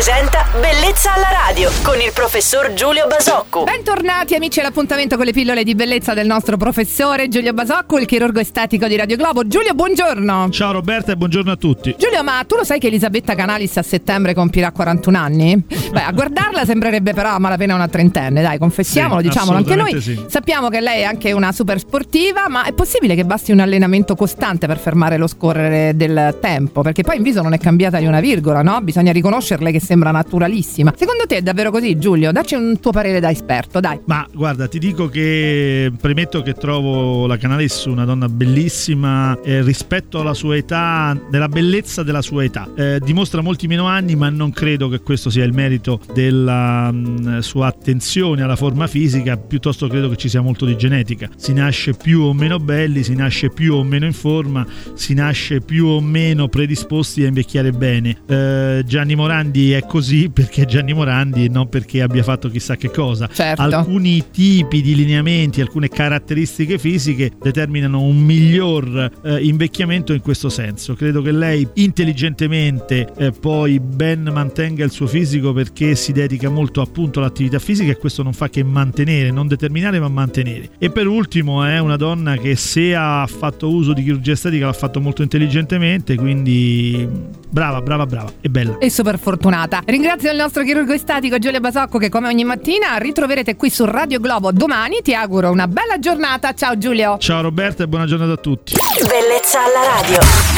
presenta Bellezza alla radio con il professor Giulio Basocco. Bentornati amici all'appuntamento con le pillole di bellezza del nostro professore Giulio Basocco, il chirurgo estetico di Radio Globo. Giulio, buongiorno. Ciao Roberta e buongiorno a tutti. Giulio, ma tu lo sai che Elisabetta Canalis a settembre compirà 41 anni? Beh, a guardarla sembrerebbe però a malapena una trentenne, dai, confessiamolo, Sì, diciamolo anche noi. sì. Sappiamo che lei è anche una super sportiva, ma è possibile che basti un allenamento costante per fermare lo scorrere del tempo? Perché poi in viso non è cambiata di una virgola, no? Bisogna riconoscerle che sembra naturalissima. Secondo te è davvero così, Giulio? Dacci un tuo parere da esperto, dai. Ma guarda, ti dico che premetto che trovo la Canalis una donna bellissima eh, rispetto alla sua età, della bellezza della sua età. Eh, dimostra molti meno anni, ma non credo che questo sia il merito della mh, sua attenzione alla forma fisica, piuttosto credo che ci sia molto di genetica. Si nasce più o meno belli, si nasce più o meno in forma, si nasce più o meno predisposti a invecchiare bene. Eh, Gianni Morandi è così perché è Gianni Morandi e non perché abbia fatto chissà che cosa. Certo. Alcuni tipi di lineamenti, alcune caratteristiche fisiche determinano un miglior eh, invecchiamento in questo senso. Credo che lei intelligentemente eh, poi ben mantenga il suo fisico perché si dedica molto appunto all'attività fisica e questo non fa che mantenere, non determinare ma mantenere. E per ultimo è una donna che se ha fatto uso di chirurgia estetica l'ha fatto molto intelligentemente, quindi brava, brava, brava e bella. e super fortunata. Ringrazio il nostro chirurgo estatico Giulio Basocco che come ogni mattina ritroverete qui su Radio Globo domani. Ti auguro una bella giornata. Ciao Giulio. Ciao Roberta e buona giornata a tutti. Bellezza alla radio.